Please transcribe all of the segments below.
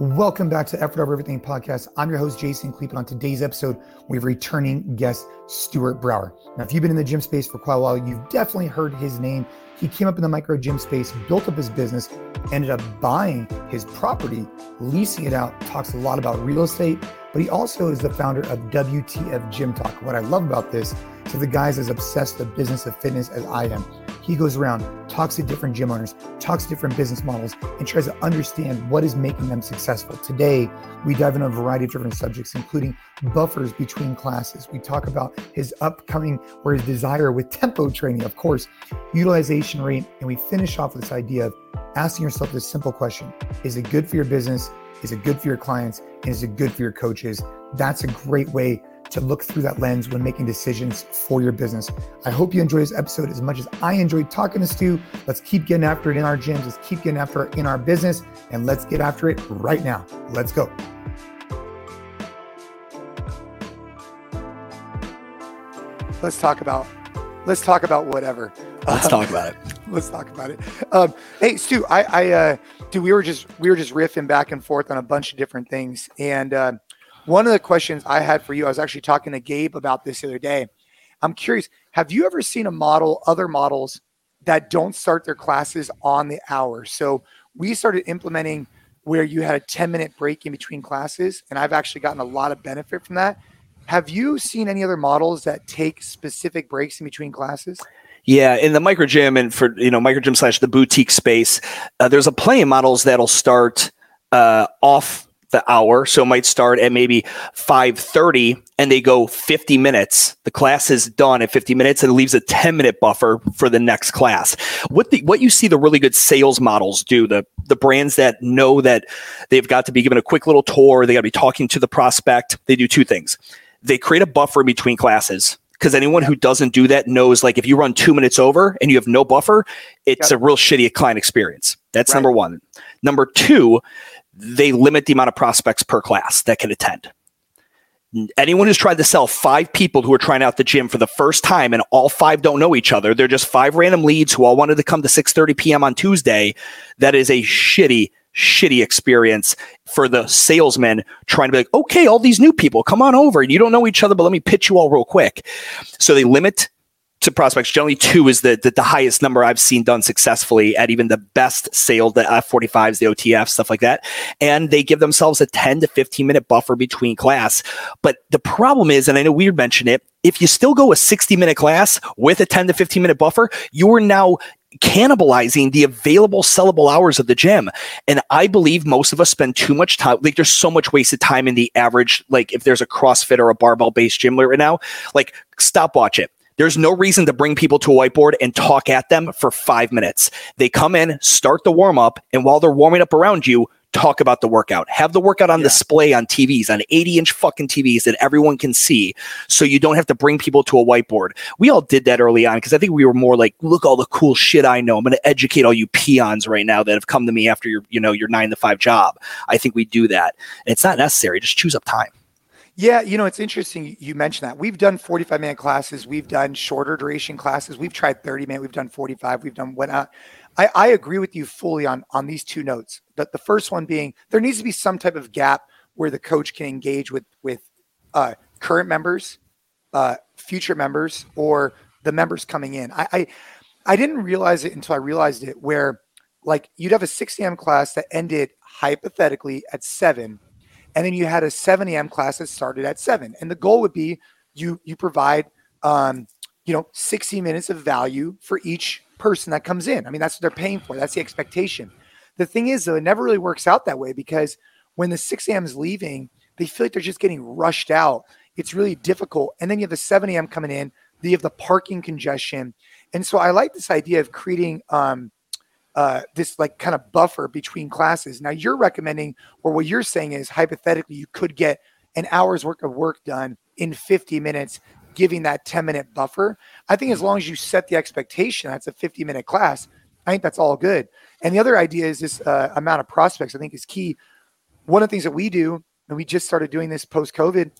Welcome back to Effort Over Everything podcast. I'm your host, Jason Khalipa. On today's episode, we have returning guest, Stuart Brauer. Now, if you've been in the gym space for quite a while, you've definitely heard his name. He came up in the micro gym space, built up his business, ended up buying his property, leasing it out, talks a lot about real estate, but he also is the founder of WTF Gym Talk. What I love about this is the guy's as obsessed with the business of fitness as I am. He goes around, talks to different gym owners, talks to different business models, and tries to understand what is making them successful. Today, we dive into a variety of different subjects, including buffers between classes. We talk about his upcoming or his desire with tempo training, of course, utilization rate, and we finish off with this idea of asking yourself this simple question Is it good for your business? Is it good for your clients? And is it good for your coaches? That's a great way to look through that lens when making decisions for your business. I hope you enjoy this episode as much as I enjoyed talking to Stu. Let's keep getting after it in our gyms. Let's keep getting after it in our business. And let's get after it right now. Let's go. Let's talk about let's talk about whatever. Let's um, talk about it. Let's talk about it. Um, hey, Stu, I, I, uh, dude, we were just we were just riffing back and forth on a bunch of different things, and uh, one of the questions I had for you, I was actually talking to Gabe about this the other day. I'm curious, have you ever seen a model, other models that don't start their classes on the hour? So we started implementing where you had a 10 minute break in between classes, and I've actually gotten a lot of benefit from that. Have you seen any other models that take specific breaks in between classes? Yeah, in the micro gym and for you know micro gym slash the boutique space, uh, there's a of models that'll start uh, off the hour. So it might start at maybe 5:30 and they go 50 minutes. The class is done at 50 minutes and it leaves a 10 minute buffer for the next class. What the what you see the really good sales models do, the the brands that know that they've got to be given a quick little tour, they got to be talking to the prospect. They do two things. They create a buffer between classes because anyone who doesn't do that knows like if you run 2 minutes over and you have no buffer, it's yep. a real shitty client experience. That's right. number 1. Number 2, they limit the amount of prospects per class that can attend. Anyone who's tried to sell five people who are trying out the gym for the first time and all five don't know each other, they're just five random leads who all wanted to come to 6:30 p.m. on Tuesday. That is a shitty, shitty experience for the salesman trying to be like, okay, all these new people, come on over. You don't know each other, but let me pitch you all real quick. So they limit to prospects. Generally, two is the, the, the highest number I've seen done successfully at even the best sale, the F45s, the OTF, stuff like that. And they give themselves a 10 to 15 minute buffer between class. But the problem is, and I know we mentioned it, if you still go a 60 minute class with a 10 to 15 minute buffer, you are now cannibalizing the available sellable hours of the gym. And I believe most of us spend too much time. Like there's so much wasted time in the average, like if there's a CrossFit or a barbell based gym right now, like stopwatch it there's no reason to bring people to a whiteboard and talk at them for five minutes. They come in, start the warm up, and while they're warming up around you, talk about the workout. Have the workout on yeah. display on TVs, on 80 inch fucking TVs that everyone can see. So you don't have to bring people to a whiteboard. We all did that early on because I think we were more like, look, all the cool shit I know. I'm going to educate all you peons right now that have come to me after your, you know, your nine to five job. I think we do that. And it's not necessary. Just choose up time. Yeah, you know, it's interesting you mentioned that. We've done 45 minute classes, we've done shorter duration classes, we've tried 30 minute, we've done 45, we've done whatnot. I, I agree with you fully on on these two notes. But the first one being there needs to be some type of gap where the coach can engage with with uh, current members, uh, future members, or the members coming in. I, I I didn't realize it until I realized it where like you'd have a 6 a.m. class that ended hypothetically at seven and then you had a 7 a.m. class that started at 7 and the goal would be you you provide um, you know 60 minutes of value for each person that comes in i mean that's what they're paying for that's the expectation the thing is though it never really works out that way because when the 6 a.m. is leaving they feel like they're just getting rushed out it's really difficult and then you have the 7 a.m. coming in you have the parking congestion and so i like this idea of creating um, uh, this like kind of buffer between classes. Now you're recommending, or what you're saying is hypothetically, you could get an hour's worth of work done in 50 minutes, giving that 10 minute buffer. I think as long as you set the expectation, that's a 50 minute class. I think that's all good. And the other idea is this uh, amount of prospects. I think is key. One of the things that we do, and we just started doing this post COVID,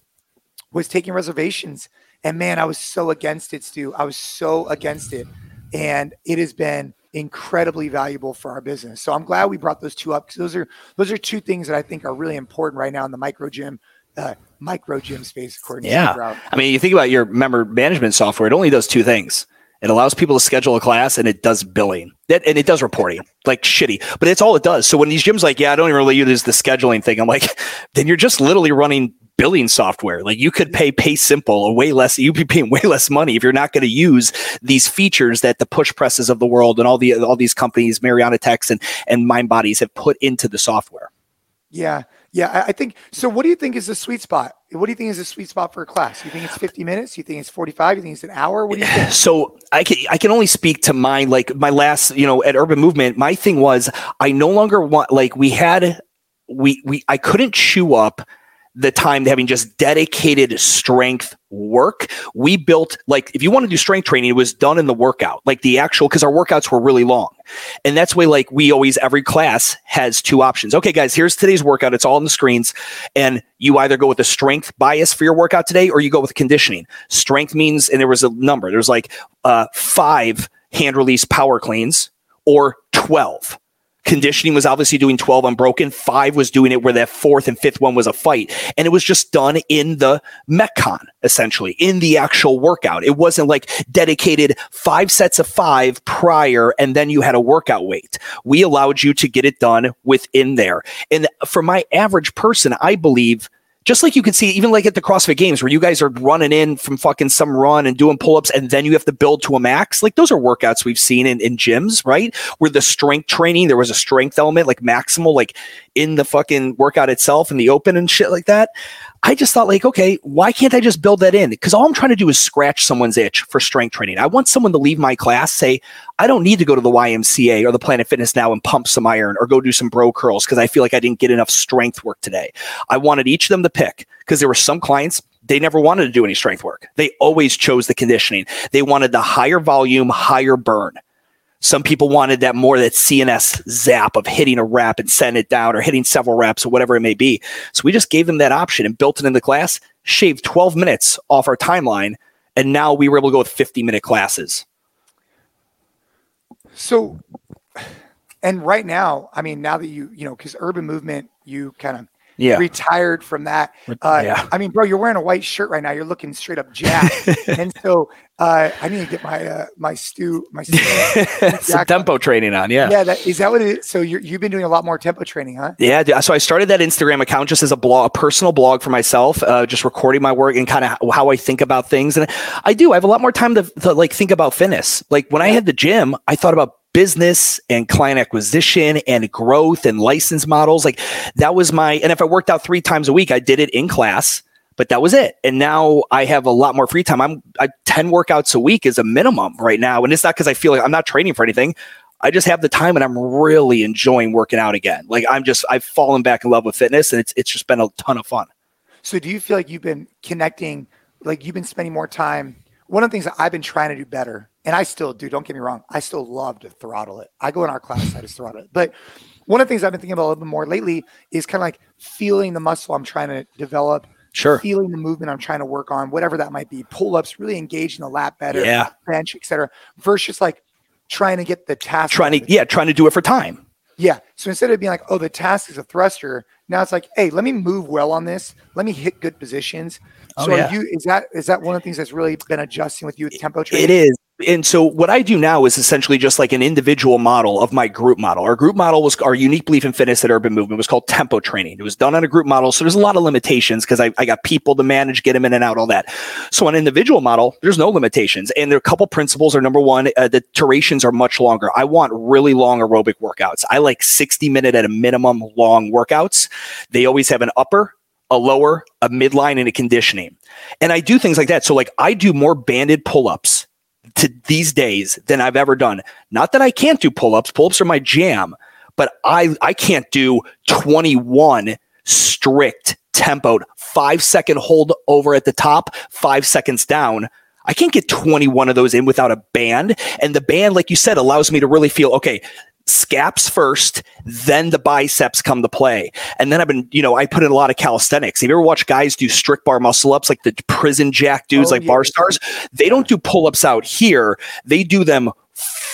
was taking reservations. And man, I was so against it, Stu. I was so against it, and it has been incredibly valuable for our business. So I'm glad we brought those two up because those are those are two things that I think are really important right now in the micro gym. Uh, micro gym space, according yeah. to I mean, you think about your member management software; it only does two things. It allows people to schedule a class, and it does billing. That, and it does reporting, like shitty, but it's all it does. So when these gyms like, yeah, I don't even really use the scheduling thing. I'm like, then you're just literally running billing software. Like you could pay PaySimple or way less. You'd be paying way less money if you're not going to use these features that the push presses of the world and all the all these companies, Mariana Teks and and MindBodies have put into the software. Yeah, yeah. I think so. What do you think is the sweet spot? What do you think is the sweet spot for a class? You think it's 50 minutes? You think it's 45? You think it's an hour? What do you think? So I can I can only speak to my like my last you know at Urban Movement. My thing was I no longer want like we had we we I couldn't chew up the time to having just dedicated strength work. We built like if you want to do strength training, it was done in the workout, like the actual because our workouts were really long. And that's why like we always every class has two options. Okay, guys, here's today's workout. It's all on the screens. And you either go with the strength bias for your workout today or you go with conditioning. Strength means, and there was a number, there's like uh five hand release power cleans or 12 Conditioning was obviously doing 12 unbroken. Five was doing it where that fourth and fifth one was a fight. And it was just done in the Metcon, essentially, in the actual workout. It wasn't like dedicated five sets of five prior and then you had a workout weight. We allowed you to get it done within there. And for my average person, I believe just like you can see, even like at the CrossFit games where you guys are running in from fucking some run and doing pull ups and then you have to build to a max. Like those are workouts we've seen in, in gyms, right? Where the strength training, there was a strength element, like maximal, like in the fucking workout itself in the open and shit like that. I just thought, like, okay, why can't I just build that in? Because all I'm trying to do is scratch someone's itch for strength training. I want someone to leave my class, say, I don't need to go to the YMCA or the Planet Fitness now and pump some iron or go do some bro curls because I feel like I didn't get enough strength work today. I wanted each of them to pick because there were some clients they never wanted to do any strength work. They always chose the conditioning. They wanted the higher volume, higher burn. Some people wanted that more that CNS zap of hitting a rep and send it down or hitting several reps or whatever it may be. So we just gave them that option and built it in the class, shaved 12 minutes off our timeline, and now we were able to go with 50 minute classes. So, and right now, I mean, now that you, you know, because urban movement, you kind of yeah. retired from that. Uh, yeah. I mean, bro, you're wearing a white shirt right now. You're looking straight up jacked. and so uh, I need to get my uh, my stew my some tempo on. training on. Yeah, yeah. That, is that what it is? So you you've been doing a lot more tempo training, huh? Yeah. So I started that Instagram account just as a blog, a personal blog for myself, uh, just recording my work and kind of how I think about things. And I do. I have a lot more time to, to like think about fitness. Like when I had the gym, I thought about business and client acquisition and growth and license models. Like that was my, and if I worked out three times a week, I did it in class, but that was it. And now I have a lot more free time. I'm I, 10 workouts a week is a minimum right now. And it's not because I feel like I'm not training for anything. I just have the time and I'm really enjoying working out again. Like I'm just, I've fallen back in love with fitness and it's, it's just been a ton of fun. So do you feel like you've been connecting, like you've been spending more time? One of the things that I've been trying to do better and I still do. Don't get me wrong. I still love to throttle it. I go in our class, I just throttle it. But one of the things I've been thinking about a little bit more lately is kind of like feeling the muscle I'm trying to develop. Sure. Feeling the movement I'm trying to work on, whatever that might be. Pull ups, really engage in the lat better, yeah. bench, etc. Versus like trying to get the task. Trying to, yeah, trying to do it for time. Yeah. So instead of being like, oh, the task is a thruster, now it's like, hey, let me move well on this. Let me hit good positions. Oh, so yeah. you is that is that one of the things that's really been adjusting with you with tempo training? It is and so what I do now is essentially just like an individual model of my group model. Our group model was our unique belief in fitness at Urban Movement was called tempo training. It was done on a group model. So there's a lot of limitations because I, I got people to manage, get them in and out, all that. So on an individual model, there's no limitations. And there are a couple principles are number one, uh, the durations are much longer. I want really long aerobic workouts. I like 60 minute at a minimum long workouts. They always have an upper, a lower, a midline, and a conditioning. And I do things like that. So like I do more banded pull-ups to these days than I've ever done. Not that I can't do pull-ups. Pull-ups are my jam, but I I can't do 21 strict tempoed 5 second hold over at the top, 5 seconds down. I can't get 21 of those in without a band. And the band, like you said, allows me to really feel okay, scaps first, then the biceps come to play. And then I've been, you know, I put in a lot of calisthenics. Have you ever watched guys do strict bar muscle ups like the prison jack dudes, oh, like yeah. bar stars? They don't do pull ups out here. They do them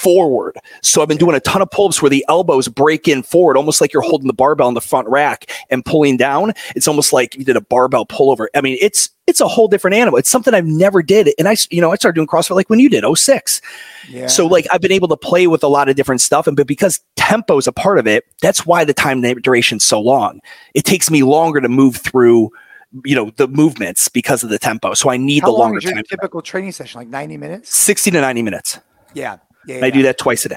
forward. So I've been doing a ton of pull ups where the elbows break in forward, almost like you're holding the barbell in the front rack and pulling down. It's almost like you did a barbell pullover. I mean, it's it's a whole different animal. It's something I've never did. And I, you know, I started doing CrossFit like when you did 06. Yeah. So like I've been able to play with a lot of different stuff. And but because tempo is a part of it, that's why the time duration is so long. It takes me longer to move through you know the movements because of the tempo. So I need How the longer time. typical training session, like ninety minutes, sixty to ninety minutes. Yeah, yeah. I yeah. do that twice a day.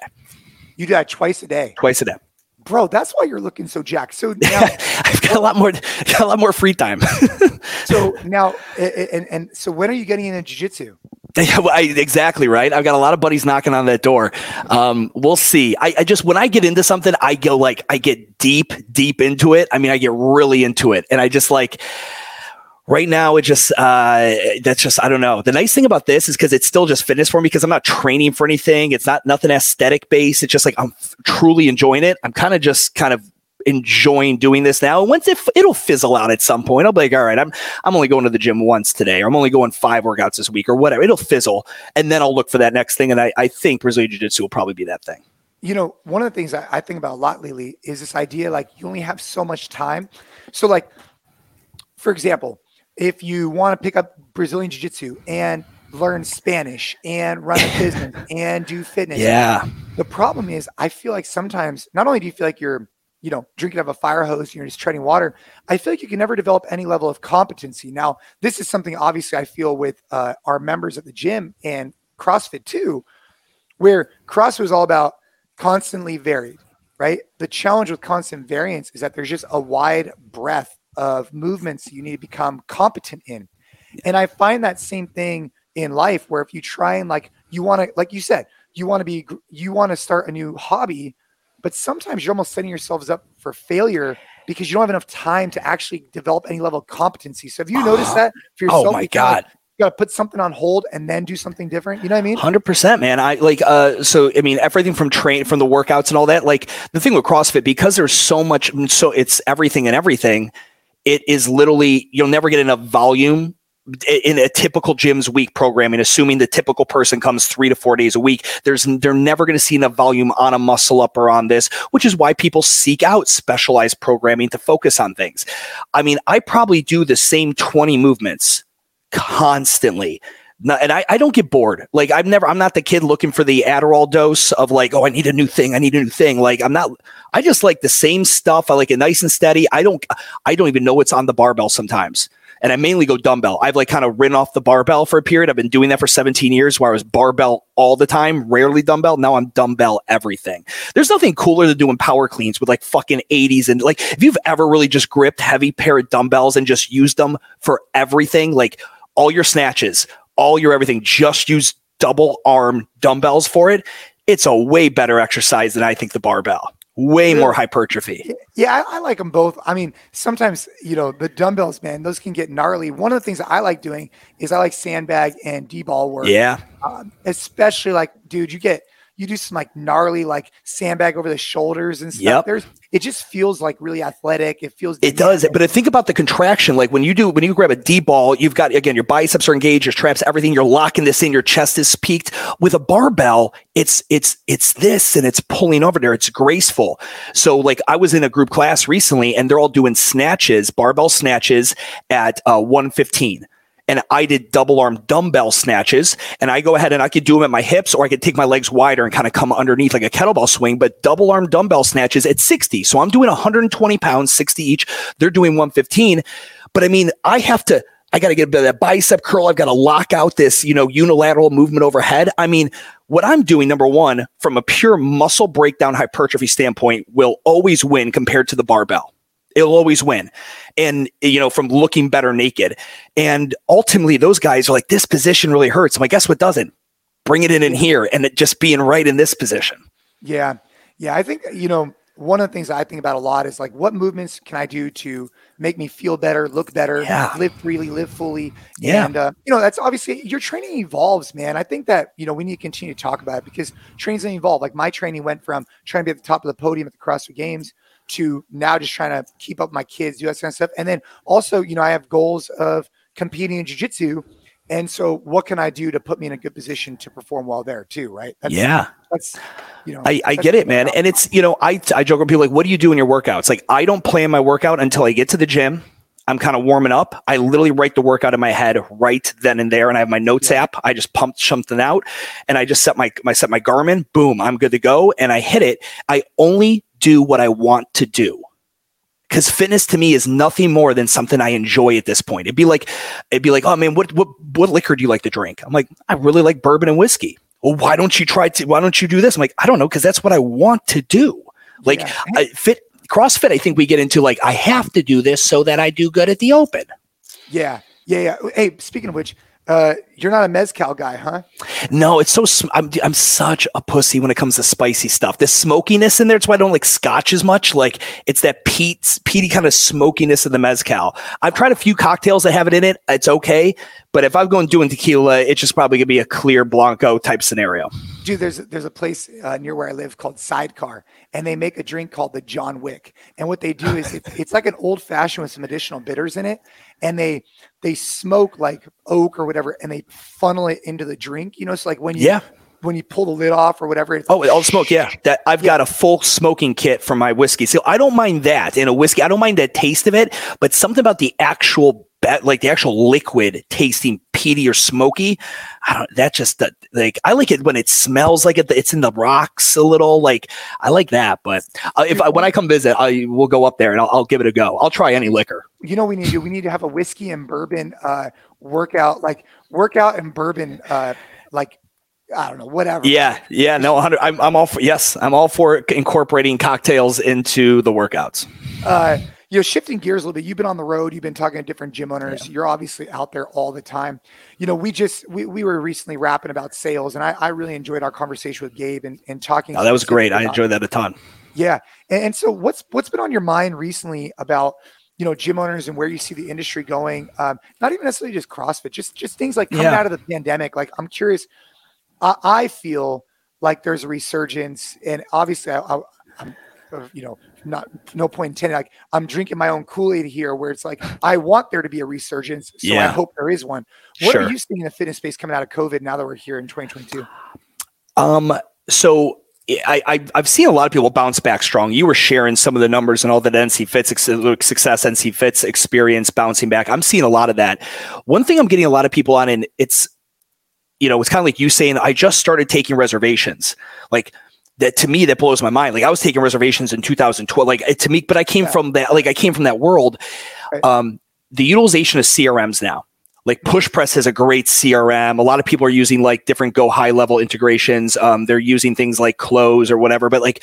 You do that twice a day. Twice a day. Bro, that's why you're looking so jacked. So now I've got a lot more, got a lot more free time. so now, and, and so when are you getting into jiu-jitsu? Yeah, well, I, exactly right. I've got a lot of buddies knocking on that door. Um, we'll see. I, I, just when I get into something, I go like I get deep, deep into it. I mean, I get really into it, and I just like right now it just uh that's just i don't know. The nice thing about this is because it's still just fitness for me because i'm not training for anything. It's not nothing aesthetic based. It's just like i'm f- truly enjoying it. I'm kind of just kind of enjoying doing this now. And once it it'll fizzle out at some point i'll be like all right i'm i'm only going to the gym once today or i'm only going five workouts this week or whatever. It'll fizzle and then i'll look for that next thing and i, I think brazilian jiu-jitsu will probably be that thing. You know one of the things I, I think about a lot lately is this idea like you only have so much time. So like for example if you want to pick up Brazilian Jiu Jitsu and learn Spanish and run a business and do fitness. Yeah. The problem is, I feel like sometimes not only do you feel like you're, you know, drinking out of a fire hose, you're just treading water. I feel like you can never develop any level of competency. Now, this is something obviously I feel with uh, our members at the gym and CrossFit too, where CrossFit was all about constantly varied, right? The challenge with constant variance is that there's just a wide breadth of movements you need to become competent in. And I find that same thing in life where if you try and like you want to like you said, you want to be you want to start a new hobby, but sometimes you're almost setting yourselves up for failure because you don't have enough time to actually develop any level of competency. So have you noticed that for yourself? Oh my god. you got to put something on hold and then do something different. You know what I mean? Hundred percent, man. I like, uh, so, I mean, everything from train, from the workouts and all that, like the thing with CrossFit, because there's so much, so it's everything and everything it is literally you'll never get enough volume in a typical gym's week programming, assuming the typical person comes three to four days a week, there's they're never going to see enough volume on a muscle up or on this, which is why people seek out specialized programming to focus on things. I mean, I probably do the same 20 movements constantly and I, I don't get bored. Like I've never, I'm not the kid looking for the Adderall dose of like, oh, I need a new thing. I need a new thing. Like I'm not, I just like the same stuff. I like it nice and steady. I don't, I don't even know what's on the barbell sometimes. And I mainly go dumbbell. I've like kind of ridden off the barbell for a period. I've been doing that for 17 years where I was barbell all the time, rarely dumbbell. Now I'm dumbbell everything. There's nothing cooler than doing power cleans with like fucking 80s. And like, if you've ever really just gripped heavy pair of dumbbells and just used them for everything, like all your snatches, all your everything, just use double arm dumbbells for it. It's a way better exercise than I think the barbell. Way more hypertrophy. Yeah, I, I, like them both. I mean, sometimes you know the dumbbells, man, those can get gnarly. One of the things that I like doing is I like sandbag and D-ball work. Yeah, um, especially like, dude, you get you do some like gnarly like sandbag over the shoulders and stuff. Yep. There's it just feels like really athletic. It feels it does. But I think about the contraction. Like when you do when you grab a D ball, you've got again your biceps are engaged, your traps, everything. You're locking this in. Your chest is peaked. With a barbell, it's it's it's this and it's pulling over there. It's graceful. So like I was in a group class recently, and they're all doing snatches, barbell snatches at uh, 115 and I did double arm dumbbell snatches. And I go ahead and I could do them at my hips or I could take my legs wider and kind of come underneath like a kettlebell swing, but double arm dumbbell snatches at 60. So I'm doing 120 pounds, 60 each. They're doing 115. But I mean, I have to. I got to get a bit of that bicep curl. I've got to lock out this, you know, unilateral movement overhead. I mean, what I'm doing, number one, from a pure muscle breakdown hypertrophy standpoint, will always win compared to the barbell it'll always win. And, you know, from looking better naked. And ultimately, those guys are like, this position really hurts. I'm like, guess what doesn't? Bring it in in here and it just being right in this position. Yeah. Yeah. I think, you know, one of the things I think about a lot is like, what movements can I do to make me feel better, look better, yeah. live freely, live fully? Yeah. And, uh, you know, that's obviously your training evolves, man. I think that, you know, we need to continue to talk about it because training's evolve. Like my training went from trying to be at the top of the podium at the CrossFit Games to now just trying to keep up my kids, do that kind of stuff. And then also, you know, I have goals of competing in jiu-jitsu And so, what can I do to put me in a good position to perform well there too? Right? That's, yeah. That's you know. I, I get it, man. And it's you know, I I joke with people like, what do you do in your workouts? Like, I don't plan my workout until I get to the gym. I'm kind of warming up. I literally write the workout in my head right then and there, and I have my notes yeah. app. I just pump something out, and I just set my my set my Garmin. Boom, I'm good to go, and I hit it. I only do what I want to do because fitness to me is nothing more than something I enjoy at this point. It'd be like, it'd be like, oh man, what what what liquor do you like to drink? I'm like, I really like bourbon and whiskey. Well, why don't you try to? Why don't you do this? I'm like, I don't know, because that's what I want to do. Like, yeah. I, fit CrossFit. I think we get into like, I have to do this so that I do good at the Open. Yeah, yeah, yeah. Hey, speaking of which, uh, you're not a mezcal guy, huh? No, it's so. I'm I'm such a pussy when it comes to spicy stuff. The smokiness in there. It's why I don't like Scotch as much. Like it's that peat, peaty kind of smokiness of the mezcal. I've tried a few cocktails that have it in it. It's okay, but if I'm going doing tequila, it's just probably gonna be a clear blanco type scenario. Dude, there's there's a place uh, near where I live called Sidecar, and they make a drink called the John Wick. And what they do is it, it's like an old fashioned with some additional bitters in it, and they they smoke like oak or whatever, and they funnel it into the drink. You know, it's like when you yeah. When you pull the lid off or whatever, It's oh, all smoke, yeah. That I've yeah. got a full smoking kit for my whiskey, so I don't mind that in a whiskey. I don't mind the taste of it, but something about the actual like the actual liquid tasting peaty or smoky. I don't, that just that like, I like it when it smells like it, it's in the rocks a little, like I like that. But uh, if I, when I come visit, I will go up there and I'll, I'll, give it a go. I'll try any liquor. You know, we need to, we need to have a whiskey and bourbon, uh, workout, like workout and bourbon, uh, like I don't know, whatever. Yeah, yeah, no, I'm, I'm all for yes, I'm all for incorporating cocktails into the workouts. Uh, you know, shifting gears a little bit, you've been on the road, you've been talking to different gym owners, yeah. you're obviously out there all the time. You know, we just we, we were recently rapping about sales, and I, I really enjoyed our conversation with Gabe and, and talking. Oh, that was great. I enjoyed that a ton. Yeah. And, and, so what's what's been on your mind recently about you know gym owners and where you see the industry going? Um, not even necessarily just CrossFit, just just things like coming yeah. out of the pandemic. Like I'm curious. I, I feel like there's a resurgence, and obviously I, I, I'm you know, not no point intended. Like I'm drinking my own Kool Aid here, where it's like I want there to be a resurgence, so yeah. I hope there is one. What sure. are you seeing in the fitness space coming out of COVID now that we're here in 2022? Um, so I, I have seen a lot of people bounce back strong. You were sharing some of the numbers and all that NC Fit's success, NC Fit's experience bouncing back. I'm seeing a lot of that. One thing I'm getting a lot of people on, and it's you know, it's kind of like you saying, I just started taking reservations. Like that to me that blows my mind. Like I was taking reservations in 2012. Like to me, but I came yeah. from that. Like I came from that world. Right. Um, the utilization of CRMs now. Like PushPress has a great CRM. A lot of people are using like different go high level integrations. Um, they're using things like Close or whatever. But like,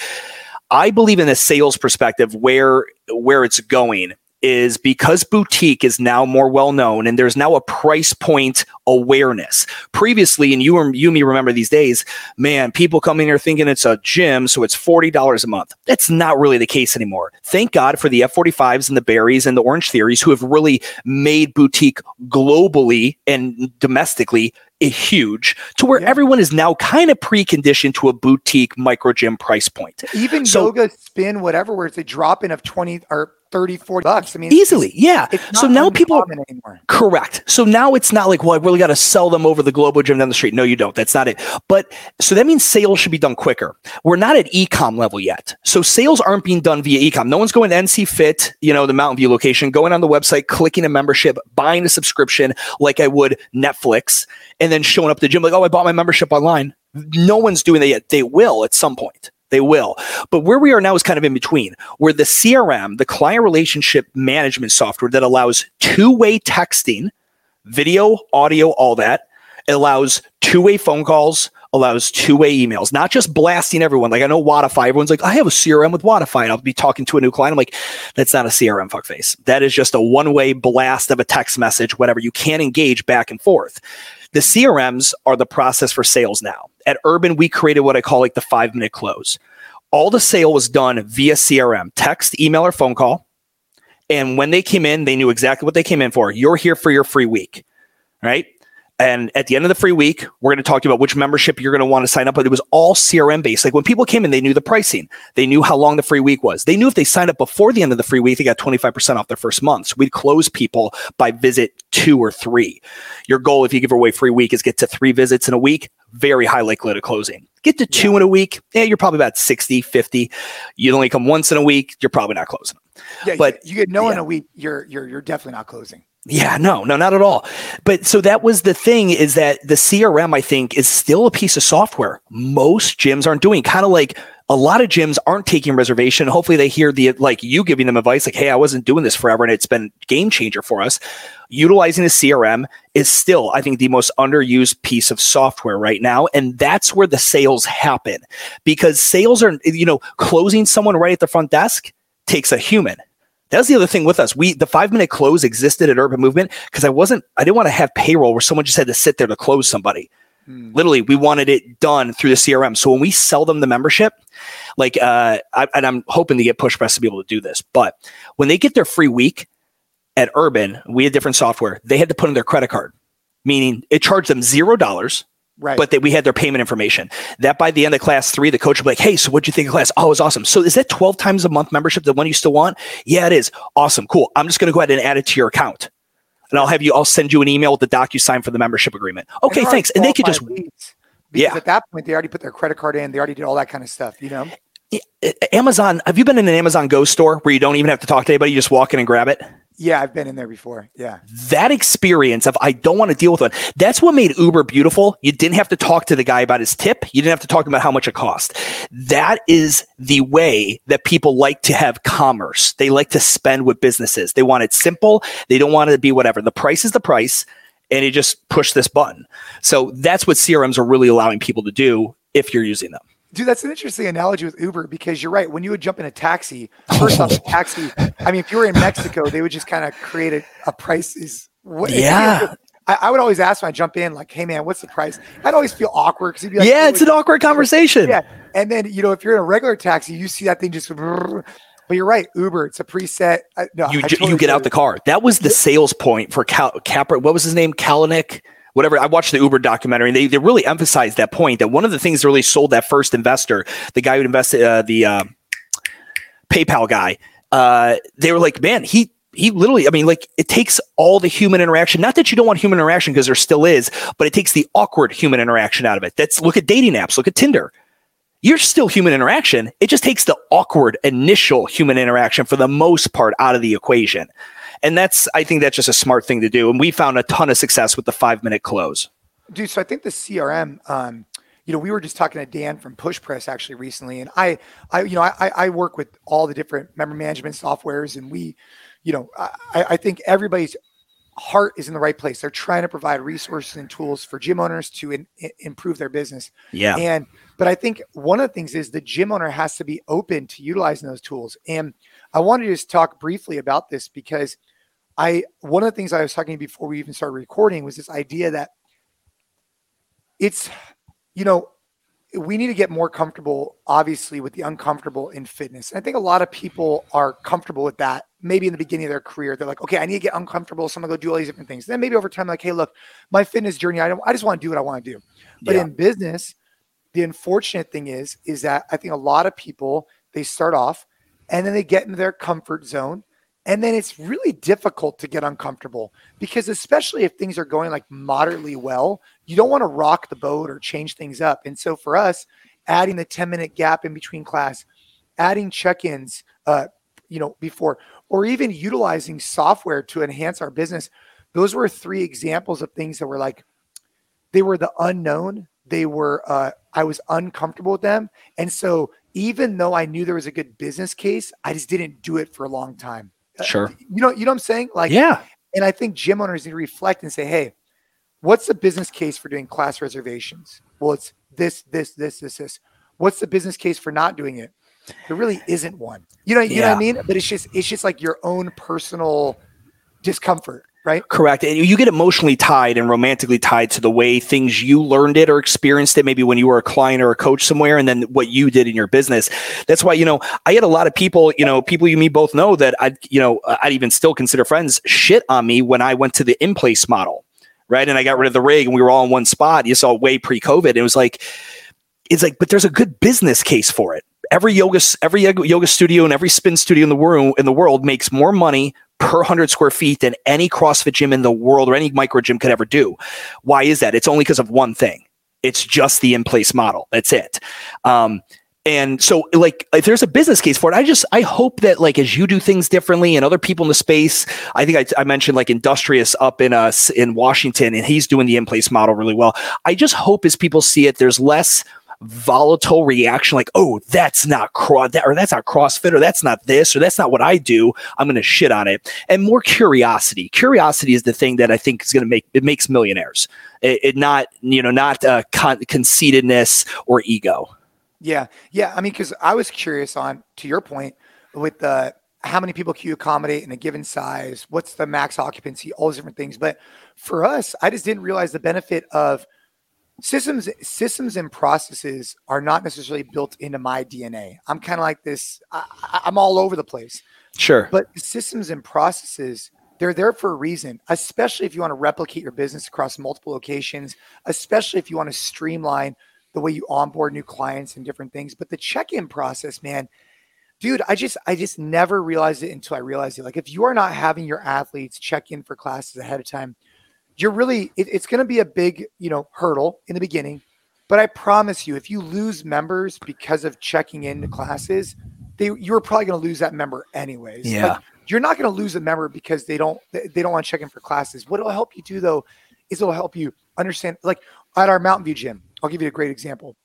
I believe in a sales perspective where where it's going is because boutique is now more well known and there's now a price point awareness. Previously, and you you me remember these days, man, people come in here thinking it's a gym, so it's forty dollars a month. That's not really the case anymore. Thank God for the F45s and the Barry's and the Orange Theories who have really made boutique globally and domestically huge to where yeah. everyone is now kind of preconditioned to a boutique micro gym price point. Even so, yoga, spin, whatever, where it's a drop in of 20 or 30, 40 bucks. I mean, easily. Yeah. So now people, anymore. correct. So now it's not like, well, I really got to sell them over the global gym down the street. No, you don't. That's not it. But so that means sales should be done quicker. We're not at ecom level yet. So sales aren't being done via ecom. No one's going to NC Fit, you know, the Mountain View location, going on the website, clicking a membership, buying a subscription like I would Netflix, and then showing up to the gym like, oh, I bought my membership online. No one's doing that yet. They will at some point. They will. But where we are now is kind of in between, where the CRM, the client relationship management software that allows two way texting, video, audio, all that, it allows two way phone calls, allows two way emails, not just blasting everyone. Like I know Wodify, everyone's like, I have a CRM with Wodify, and I'll be talking to a new client. I'm like, that's not a CRM fuckface. That is just a one way blast of a text message, whatever. You can't engage back and forth. The CRMs are the process for sales now. At Urban, we created what I call like the five minute close. All the sale was done via CRM, text, email, or phone call. And when they came in, they knew exactly what they came in for. You're here for your free week, right? And at the end of the free week, we're going to talk to you about which membership you're going to want to sign up. But it was all CRM based. Like when people came in, they knew the pricing. They knew how long the free week was. They knew if they signed up before the end of the free week, they got 25% off their first month. So we'd close people by visit two or three. Your goal, if you give away free week, is get to three visits in a week. Very high likelihood of closing. Get to two yeah. in a week. Yeah, you're probably about 60, 50. You only come once in a week. You're probably not closing. Yeah, but you get no yeah. in a week. You're, you're, you're definitely not closing. Yeah, no, no, not at all. But so that was the thing is that the CRM, I think, is still a piece of software most gyms aren't doing. Kind of like a lot of gyms aren't taking reservation. Hopefully they hear the like you giving them advice like, hey, I wasn't doing this forever and it's been game changer for us. Utilizing the CRM is still, I think, the most underused piece of software right now. And that's where the sales happen because sales are, you know, closing someone right at the front desk takes a human that's the other thing with us. We the five minute close existed at Urban Movement because I wasn't I didn't want to have payroll where someone just had to sit there to close somebody. Hmm. Literally, we wanted it done through the CRM. So when we sell them the membership, like uh, I, and I'm hoping to get Push Press to be able to do this, but when they get their free week at Urban, we had different software. They had to put in their credit card, meaning it charged them zero dollars Right. But that we had their payment information. That by the end of class three, the coach would be like, Hey, so what'd you think of class? Oh, it was awesome. So is that 12 times a month membership the one you still want? Yeah, it is. Awesome. Cool. I'm just going to go ahead and add it to your account. And I'll have you, I'll send you an email with the doc you sign for the membership agreement. Okay, and thanks. And they could just, leads. yeah. At that point, they already put their credit card in. They already did all that kind of stuff, you know? Amazon, have you been in an Amazon Go store where you don't even have to talk to anybody? You just walk in and grab it? Yeah, I've been in there before. Yeah. That experience of I don't want to deal with it. That's what made Uber beautiful. You didn't have to talk to the guy about his tip. You didn't have to talk about how much it cost. That is the way that people like to have commerce. They like to spend with businesses. They want it simple. They don't want it to be whatever. The price is the price and you just push this button. So that's what CRMs are really allowing people to do if you're using them. Dude, that's an interesting analogy with Uber because you're right. When you would jump in a taxi, first off, a taxi. I mean, if you were in Mexico, they would just kind of create a, a price. Is what? Yeah. I, I, would always ask when I jump in, like, "Hey, man, what's the price?" I'd always feel awkward because he'd be like, "Yeah, it's an awkward conversation." Yeah, and then you know, if you're in a regular taxi, you see that thing just. But you're right, Uber. It's a preset. I, no, you, totally you get out the car. That was the sales point for Cal, Capra. What was his name? Kalanick whatever. I watched the Uber documentary and they, they really emphasized that point that one of the things that really sold that first investor, the guy who invested, uh, the uh, PayPal guy, uh, they were like, man, he, he literally, I mean, like it takes all the human interaction. Not that you don't want human interaction because there still is, but it takes the awkward human interaction out of it. That's look at dating apps, look at Tinder. You're still human interaction. It just takes the awkward initial human interaction for the most part out of the equation. And that's, I think that's just a smart thing to do. And we found a ton of success with the five minute close. Dude, so I think the CRM, um, you know, we were just talking to Dan from Push Press actually recently, and I, I, you know, I, I work with all the different member management softwares, and we, you know, I, I think everybody's heart is in the right place. They're trying to provide resources and tools for gym owners to in, in, improve their business. Yeah. And but I think one of the things is the gym owner has to be open to utilizing those tools. And I wanted to just talk briefly about this because I one of the things I was talking before we even started recording was this idea that it's you know we need to get more comfortable obviously with the uncomfortable in fitness. And i think a lot of people are comfortable with that. Maybe in the beginning of their career they're like okay i need to get uncomfortable so i'm gonna go do all these different things. Then maybe over time like hey look my fitness journey i don't i just want to do what i want to do. But yeah. in business the unfortunate thing is is that i think a lot of people they start off and then they get into their comfort zone and then it's really difficult to get uncomfortable because, especially if things are going like moderately well, you don't want to rock the boat or change things up. And so, for us, adding the 10 minute gap in between class, adding check ins, uh, you know, before, or even utilizing software to enhance our business, those were three examples of things that were like, they were the unknown. They were, uh, I was uncomfortable with them. And so, even though I knew there was a good business case, I just didn't do it for a long time. Uh, sure. You know, you know what I'm saying? Like, yeah. And I think gym owners need to reflect and say, hey, what's the business case for doing class reservations? Well, it's this, this, this, this, this. What's the business case for not doing it? There really isn't one. You know, you yeah. know what I mean? But it's just it's just like your own personal discomfort right? Correct. And you get emotionally tied and romantically tied to the way things you learned it or experienced it, maybe when you were a client or a coach somewhere, and then what you did in your business. That's why, you know, I had a lot of people, you know, people you me both know that I, you know, uh, I'd even still consider friends shit on me when I went to the in place model right? And I got rid of the rig and we were all in one spot. You saw way pre-COVID. It was like, it's like, but there's a good business case for it. Every yoga, every yoga studio and every spin studio in the world in the world makes more money per 100 square feet than any CrossFit gym in the world or any micro gym could ever do. Why is that? It's only because of one thing. It's just the in place model. That's it. Um, and so like if there's a business case for it i just i hope that like as you do things differently and other people in the space i think i, I mentioned like industrious up in us uh, in washington and he's doing the in place model really well i just hope as people see it there's less volatile reaction like oh that's not cross that or that's not crossfit or that's not this or that's not what i do. I'm going to shit on it. And more curiosity. Curiosity is the thing that i think is going to make it makes millionaires. It, it not you know not uh, con- conceitedness or ego. Yeah. Yeah i mean because i was curious on to your point with the how many people can you accommodate in a given size? What's the max occupancy? All those different things. But for us i just didn't realize the benefit of systems systems and processes are not necessarily built into my dna i'm kind of like this I, i'm all over the place. Sure. But systems and processes they're there for a reason especially if you want to replicate your business across multiple locations especially if you want to streamline the way you onboard new clients and different things. But the check-in process man dude i just i just never realized it until i realized it. Like if you are not having your athletes check in for classes ahead of time you're really it, it's going to be a big you know hurdle in the beginning but i promise you if you lose members because of checking into classes they you're probably going to lose that member anyways. Yeah. like, you're not going to lose a member because they don't they don't want to check in for classes. What it'll help you do though is it'll help you understand like at our mountain view gym i'll give you a great example.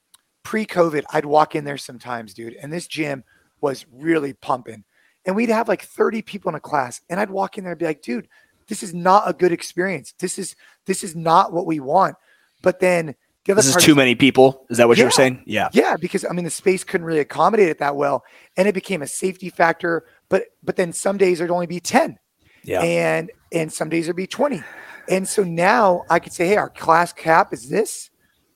Pre-covid i'd walk in there sometimes dude and this gym was really pumping and we'd have like 30 people in a class and i'd walk in there and be like dude this is not a good experience. This is this is not what we want. But then the other this is too many people. Is that what yeah, you're saying? Yeah. Yeah, because I mean the space couldn't really accommodate it that well, and it became a safety factor. But but then some days there'd only be ten. Yeah. And and some days there'd be twenty. And so now I could say, hey, our class cap is this,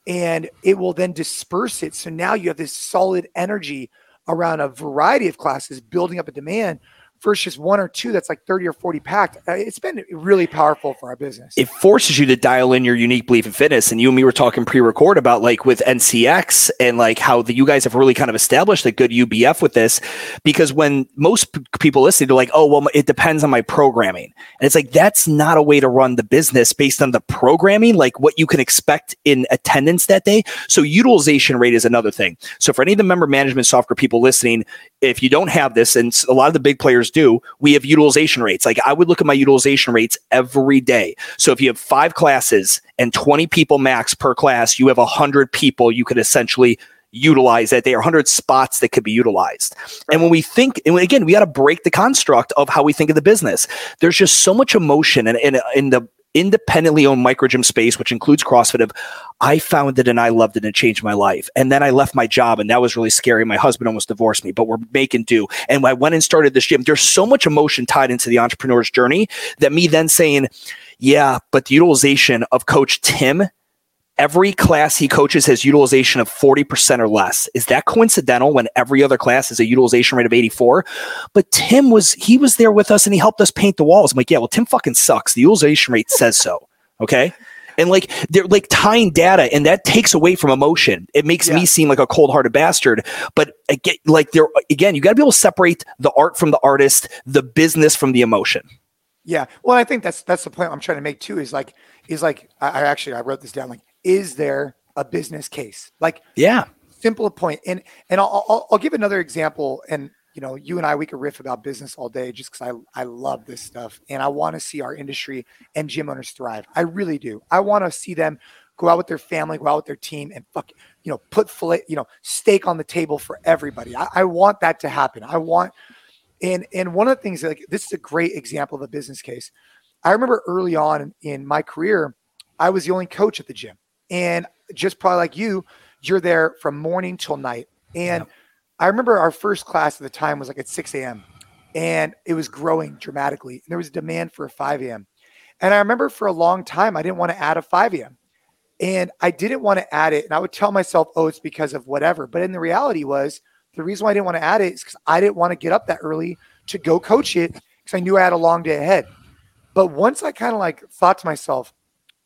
and it will then disperse it. So now you have this solid energy around a variety of classes building up a demand versus one or two that's like 30 or 40 packed. Uh, it's been really powerful for our business. It forces you to dial in your unique belief in fitness. And you and me were talking pre record about like with NCX and like how the, you guys have really kind of established a good UBF with this. Because when most p- people listen, they're like, oh, well, it depends on my programming. And it's like, that's not a way to run the business based on the programming, like what you can expect in attendance that day. So utilization rate is another thing. So for any of the member management software people listening, if you don't have this, and a lot of the big players do, we have utilization rates. Like I would look at my utilization rates every day. So if you have five classes and 20 people max per class, you have 100 people you could essentially utilize that day or 100 spots that could be utilized. And when we think, and again, we got to break the construct of how we think of the business. There's just so much emotion and in, in, in, the independently owned micro gym space, which includes CrossFit, of I found it and I loved it and it changed my life. And then I left my job and that was really scary. My husband almost divorced me, but we're making do. And I went and started this gym. There's so much emotion tied into the entrepreneur's journey that me then saying, yeah, but the utilization of Coach Tim every class he coaches has utilization of 40% or less. Is that coincidental when every other class is a utilization rate of 84? But Tim was, he was there with us and he helped us paint the walls. I'm like, yeah, well, Tim fucking sucks. The utilization rate says so. Okay. And like they're like tying data, and that takes away from emotion. It makes yeah. me seem like a cold-hearted bastard. But again, like there again, you got to be able to separate the art from the artist, the business from the emotion. Yeah, well, I think that's that's the point I'm trying to make too. Is like is like I, I actually I wrote this down. Like is there a business case? Like, yeah, simple point. And and I'll, I'll, I'll give another example. And you know, you and I we could riff about business all day just because I I love this stuff and I want to see our industry and gym owners thrive. I really do. I want to see them go out with their family, go out with their team, and fuck, you know, put fillet, you know, steak on the table for everybody. I, I want that to happen. I want, and and one of the things like this is a great example of a business case. I remember early on in, in my career, I was the only coach at the gym. And just probably like you, you're there from morning till night. And yeah. I remember our first class at the time was like at 6 a.m. and it was growing dramatically. And there was a demand for a 5 a.m. And I remember for a long time, I didn't want to add a 5 a.m. And I didn't want to add it. And I would tell myself, oh, it's because of whatever. But in the reality was the reason why I didn't want to add it is because I didn't want to get up that early to go coach it because I knew I had a long day ahead. But once I kind of like thought to myself,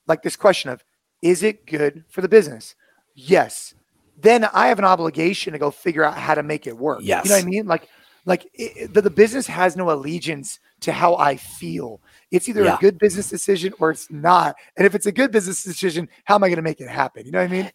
like this question of, is it good for the business? Yes. Then I have an obligation to go figure out how to make it work. Yes. You know what I mean? Like, like it, the, the business has no allegiance to how I feel. It's either Yeah. a good business decision or it's not. And if it's a good business decision, how am I going to make it happen? You know what I mean?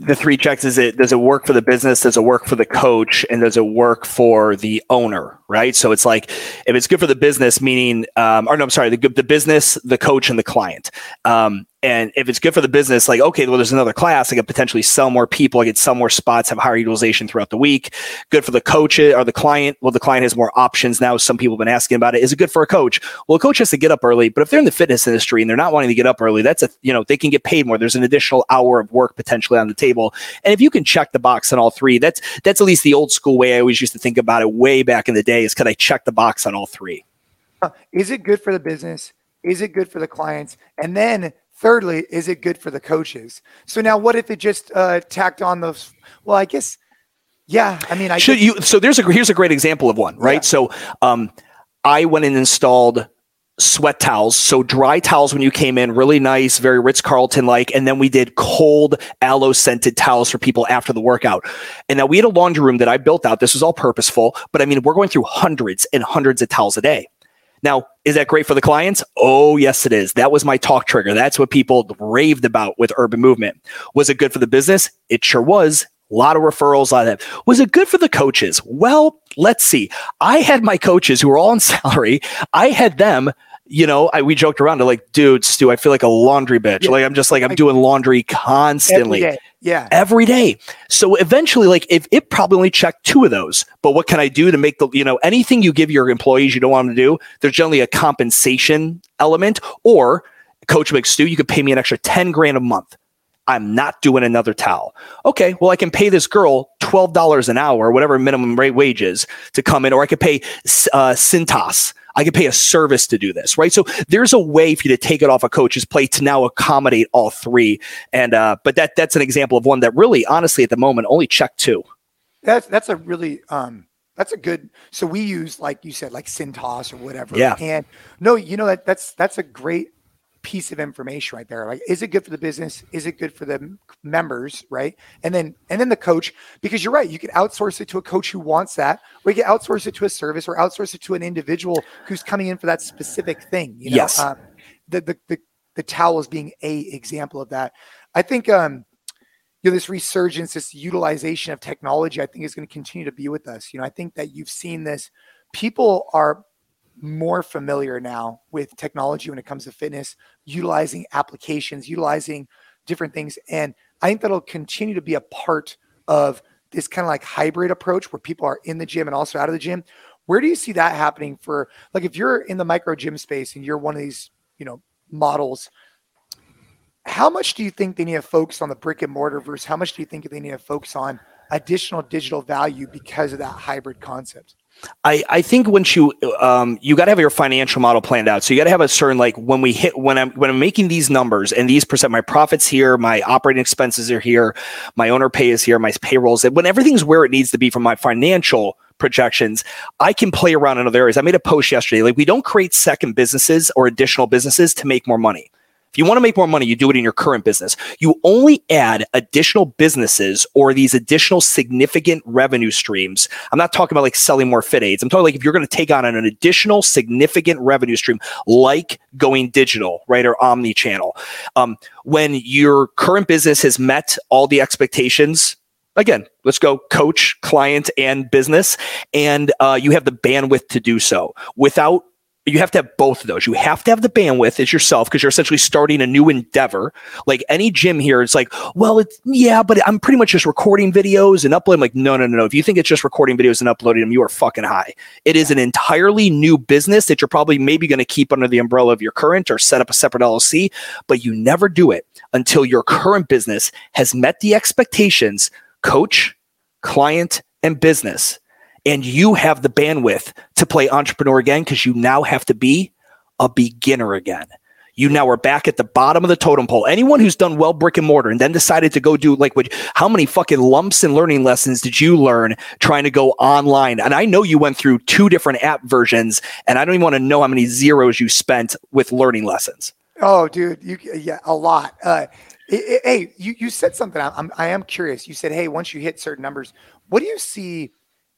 the three checks is it does it work for the business does it work for the coach and does it work for the owner right? So it's like if it's good for the business meaning um, or no i'm sorry the, the business the coach and the client. Um, and if it's good for the business like okay well there's another class i could potentially sell more people i could sell more spots have higher utilization throughout the week. Good for the coach or the client well the client has more options now some people have been asking about it. Is it good for a coach? Well a coach has to get up early but if they're in the fitness industry and they're not wanting to get up early that's a you know they can get paid more. There's an additional hour of work potentially on the table. And if you can check the box on all three that's that's at least the old school way i always used to think about it way back in the day is could i check the box on all three Uh, Is it good for the business? Is it good for the clients? And then thirdly, is it good for the coaches? So now what if it just uh, tacked on those? Well, I guess, yeah. I mean, I should guess- you so there's a here's a great example of one right Yeah. so um i went and installed sweat towels so dry towels when you came in really nice very ritz carlton like and then we did cold aloe scented towels for people after the workout and now we had a laundry room that i built out this was all purposeful but i mean we're going through hundreds and hundreds of towels a day now, is that great for the clients? Oh, yes, it is. That was my talk trigger. That's what people raved about with urban movement. Was it good for the business? It sure was. A lot of referrals, a lot of that. Was it good for the coaches? Well, let's see. I had my coaches who were all on salary. I had them, you know, I, we joked around. They're like, dude, Stu, I feel like a laundry bitch. Yeah. Like, I'm just like, I'm Like- doing laundry constantly. Yeah. every day. So eventually, like if it probably only checked two of those, but what can I do to make the you know anything you give your employees you don't want them to do? There's generally a compensation element, or Coach McStew, you could pay me an extra ten grand a month. I'm not doing another towel. Okay, well I can pay this girl twelve dollars an hour, whatever minimum rate wage is, to come in, or I could pay uh, Cintas. I could pay a service to do this, right? So there's a way for you to take it off a coach's plate to now accommodate all three. And uh, but that that's an example of one that really, honestly, at the moment, only checked two. That's that's a really um that's a good so we use like you said like Cintas or whatever. Yeah. And no, you know that that's that's a great piece of information right there. Like is it good for the business? Is it good for the members, right? And then and then the coach because you're right, you can outsource it to a coach who wants that or you can outsource it to a service or outsource it to an individual who's coming in for that specific thing, you know. Yes. Um, the, the the the towels being a example of that. I think um you know this resurgence this utilization of technology i think is going to continue to be with us you know i think that you've seen this people are more familiar now with technology when it comes to fitness utilizing applications utilizing different things and i think that'll continue to be a part of this kind of like hybrid approach where people are in the gym and also out of the gym where do you see that happening for like if you're in the micro gym space and you're one of these you know models how much do you think they need to focus on the brick and mortar versus how much do you think they need to focus on additional digital value because of that hybrid concept? I, I think once you um you got to have your financial model planned out. So you got to have a certain like when we hit when I'm when I'm making these numbers and these percent my profits here, my operating expenses are here, my owner pay is here, my payrolls. When everything's where it needs to be from my financial projections, I can play around in other areas. I made a post yesterday like we don't create second businesses or additional businesses to make more money. If you want to make more money, you do it in your current business. You only add additional businesses or these additional significant revenue streams. I'm not talking about like selling more FitAids. I'm talking like if you're going to take on an additional significant revenue stream, like going digital, right, or omni channel. Um, when your current business has met all the expectations again, let's go coach, client, and business, and uh, you have the bandwidth to do so without. You have to have both of those. You have to have the bandwidth as yourself because you're essentially starting a new endeavor. Like any gym here, it's like, well, it's yeah, but I'm pretty much just recording videos and uploading. Like, no, no, no, no. If you think it's just recording videos and uploading them, you are fucking high. It is an entirely new business that you're probably maybe going to keep under the umbrella of your current or set up a separate LLC, but you never do it until your current business has met the expectations coach, client, and business. And you have the bandwidth to play entrepreneur again because you now have to be a beginner again. You now are back at the bottom of the totem pole. Anyone who's done well brick and mortar and then decided to go do like how many fucking lumps and learning lessons did you learn trying to go online? And I know you went through two different app versions, and I don't even want to know how many zeros you spent with learning lessons. Oh, dude, you yeah, a lot. Uh, hey, you you said something. I'm I am curious. You said, hey, once you hit certain numbers, what do you see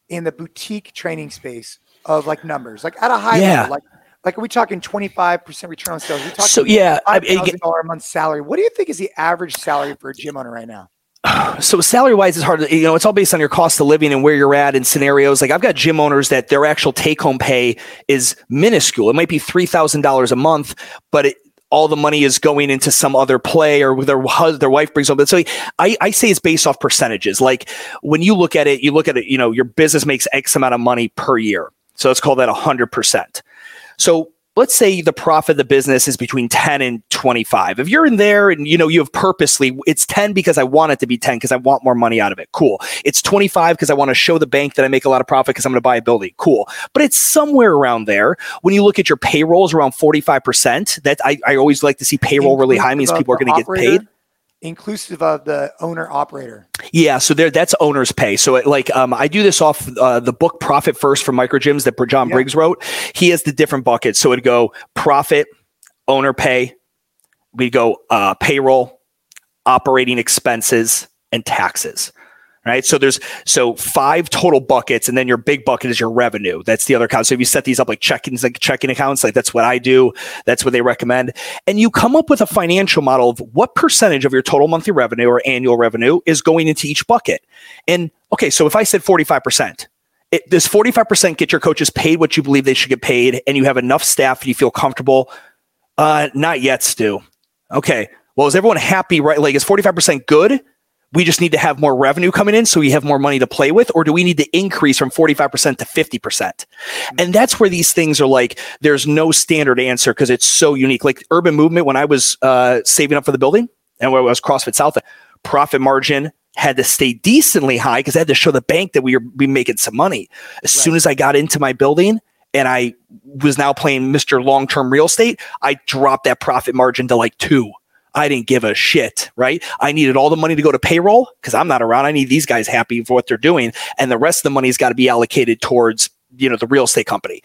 in the boutique training space of like numbers, like at a high yeah. level, like like are we talking 25% return on sales? Are we talking so yeah, $5,000 a month salary. What do you think is the average salary for a gym owner right now? so salary wise is hard to, you know it's all based on your cost of living and where you're at in scenarios like i've got gym owners that their actual take home pay is minuscule it might be $3000 a month but it, all the money is going into some other play or their husband, their wife brings home. So I, I say it's based off percentages. Like when you look at it, you look at it, you know, your business makes X amount of money per year. So let's call that a hundred percent. So let's say the profit of the business is between 10 and 25 if you're in there and you know you have purposely it's 10 because i want it to be 10 because i want more money out of it. Cool. It's 25 because i want to show the bank that i make a lot of profit because i'm going to buy a building. Cool. But it's somewhere around there. When you look at your payrolls around 45% that i, I always like to see payroll really high means people are going to get paid inclusive of the owner operator. Yeah, so there that's owner's pay. So it, like um, I do this off uh, the book Profit First from Micro Gyms that John yeah. Briggs wrote. He has the different buckets. So it'd go profit, owner pay, we go uh, payroll, operating expenses, and taxes right? So there's so five total buckets, and then your big bucket is your revenue. That's the other account. So if you set these up like checkings, like checking accounts, like that's what I do. That's what they recommend, and you come up with a financial model of what percentage of your total monthly revenue or annual revenue is going into each bucket. And okay, so if I said 45 percent. It, does 45% get your coaches paid what you believe they should get paid and you have enough staff and you feel comfortable? Uh, not yet, Stu. Okay. Well, is everyone happy, right? Like, is 45% good? We just need to have more revenue coming in so we have more money to play with or do we need to increase from 45% to 50% and that's where these things are like there's no standard answer because it's so unique. Like urban movement when i was uh, saving up for the building and when i was crossfit south profit margin had to stay decently high because i had to show the bank that we were be making some money. As right. soon as i got into my building and i was now playing mr long-term real estate i dropped that profit margin to like two I didn't give a shit, right? I needed all the money to go to payroll because I'm not around. I need these guys happy for what they're doing. And the rest of the money's got to be allocated towards you know the real estate company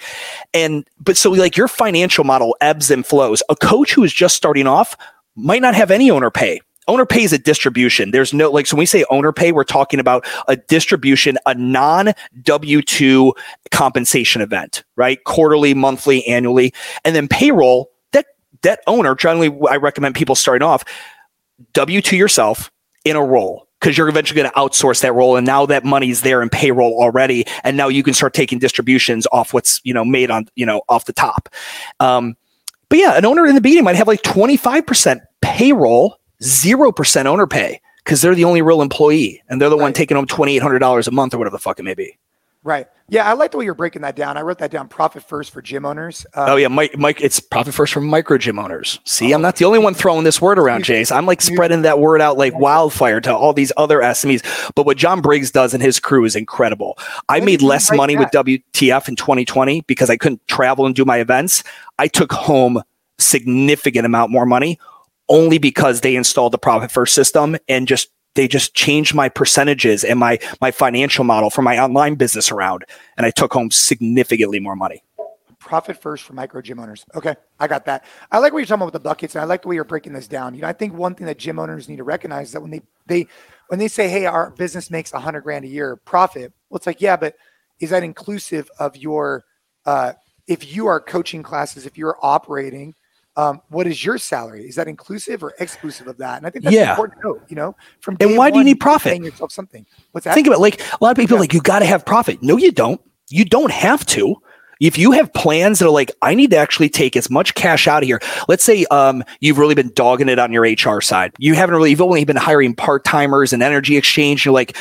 and but so like your financial model ebbs and flows a coach who is just starting off might not have any owner pay owner pay is a distribution there's no like so when we say owner pay we're talking about a distribution a non w2 compensation event right quarterly monthly annually and then payroll debt owner, generally, I recommend people starting off W2 yourself in a role because you're eventually going to outsource that role and now that money's there in payroll already and now you can start taking distributions off what's you know made on you know off the top um, but yeah an owner in the beginning might have like 25% payroll 0% owner pay because they're the only real employee and they're the right. one taking home $2800 a month or whatever the fuck it may be Right. Yeah, I like the way you're breaking that down. I wrote that down. Profit first for gym owners. Um, oh yeah, Mike. Mike, it's profit first for micro gym owners. See, I'm not the only one throwing this word around, Jace. I'm like spreading that word out like wildfire to all these other SMEs. But what John Briggs does and his crew is incredible. I made less money with WTF in 2020 because I couldn't travel and do my events. I took home significant amount more money only because they installed the profit first system and just they just changed my percentages and my my financial model for my online business around. And i took home significantly more money. Profit first for micro gym owners. Okay i got that. I like what you're talking about with the buckets and i like the way you're breaking this down. You know i think one thing that gym owners need to recognize is that when they they when they say hey our business makes 100 grand a year profit well it's like yeah but is that inclusive of your uh if you are coaching classes if you're operating um, what is your salary? Is that inclusive or exclusive of that? And I think that's yeah. important to note, you know, from and why do you need profit? Paying yourself something. What's that? Think about it, like a lot of people yeah. like you got to have profit. No, you don't. You don't have to. If you have plans that are like, I need to actually take as much cash out of here. Let's say um, you've really been dogging it on your HR side. You haven't really, you've only been hiring part timers and energy exchange. You're like,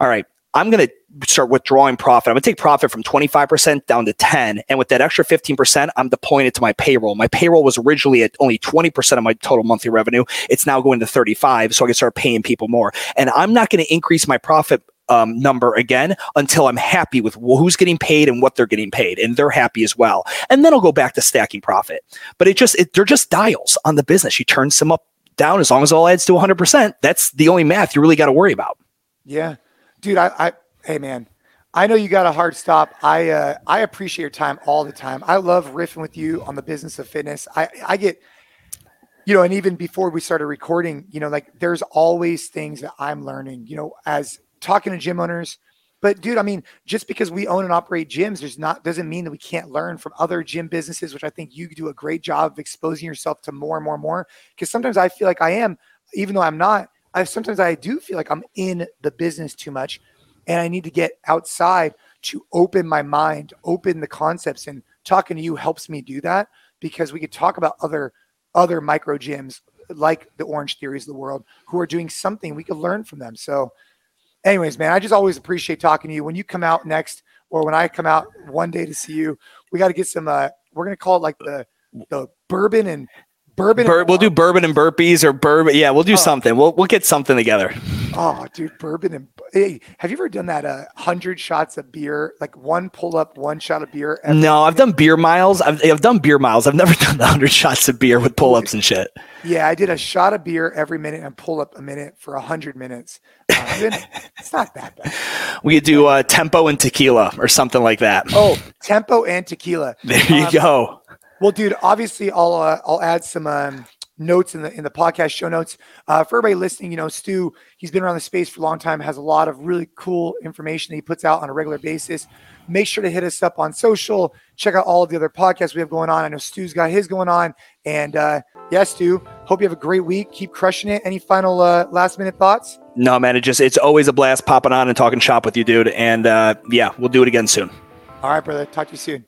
all right, I'm going to start withdrawing profit. I'm going to take profit from 25% down to 10. And with that extra 15%, I'm deploying it to my payroll. My payroll was originally at only 20% of my total monthly revenue. It's now going to 35. So I can start paying people more. And I'm not going to increase my profit um, number again until I'm happy with who's getting paid and what they're getting paid, and they're happy as well. And then I'll go back to stacking profit. But it just it, they're just dials on the business. You turn some up, down as long as all adds to 100. percent That's the only math you really got to worry about. Yeah, dude. I, I Hey man, I know you got a hard stop. I uh, I appreciate your time all the time. I love riffing with you on the business of fitness. I I get you know, and even before we started recording, you know, like there's always things that I'm learning, you know, as talking to gym owners. But dude, I mean, just because we own and operate gyms, there's not doesn't mean that we can't learn from other gym businesses, which I think you do a great job of exposing yourself to more and more and more. Because sometimes I feel like I am, even though I'm not. I sometimes I do feel like I'm in the business too much, and I need to get outside to open my mind, open the concepts, and talking to you helps me do that because we could talk about other other micro gyms like the Orange Theories of the world who are doing something we could learn from them. So, anyways, man, I just always appreciate talking to you. When you come out next, or when I come out one day to see you, we got to get some. Uh, we're gonna call it like the the bourbon and bourbon. Bur- we'll do bourbon and burpees or bourbon. Yeah, we'll do oh. something. We'll we'll get something together. Oh, dude, bourbon and hey, have you ever done that? Uh, hundred shots of beer, like one pull up, one shot of beer. no, I've done beer miles. I've I've done beer miles. I've never done the hundred shots of beer with pull ups and shit. Yeah, I did a shot of beer every minute and pull up a minute for a hundred minutes. Uh, it's not that bad. We could do uh, tempo and tequila or something like that. Oh, tempo and tequila. There you um, go. Well, dude, obviously, I'll uh, I'll add some um, notes in the in the podcast show notes uh, for everybody listening. You know, Stu, he's been around the space for a long time, has a lot of really cool information that he puts out on a regular basis. Make sure to hit us up on social. Check out all of the other podcasts we have going on. I know Stu's got his going on, and uh, yeah, Stu, hope you have a great week. Keep crushing it. Any final uh, last minute thoughts? No, man. It just it's always a blast popping on and talking shop with you, dude. And uh, yeah, we'll do it again soon. All right, brother. Talk to you soon.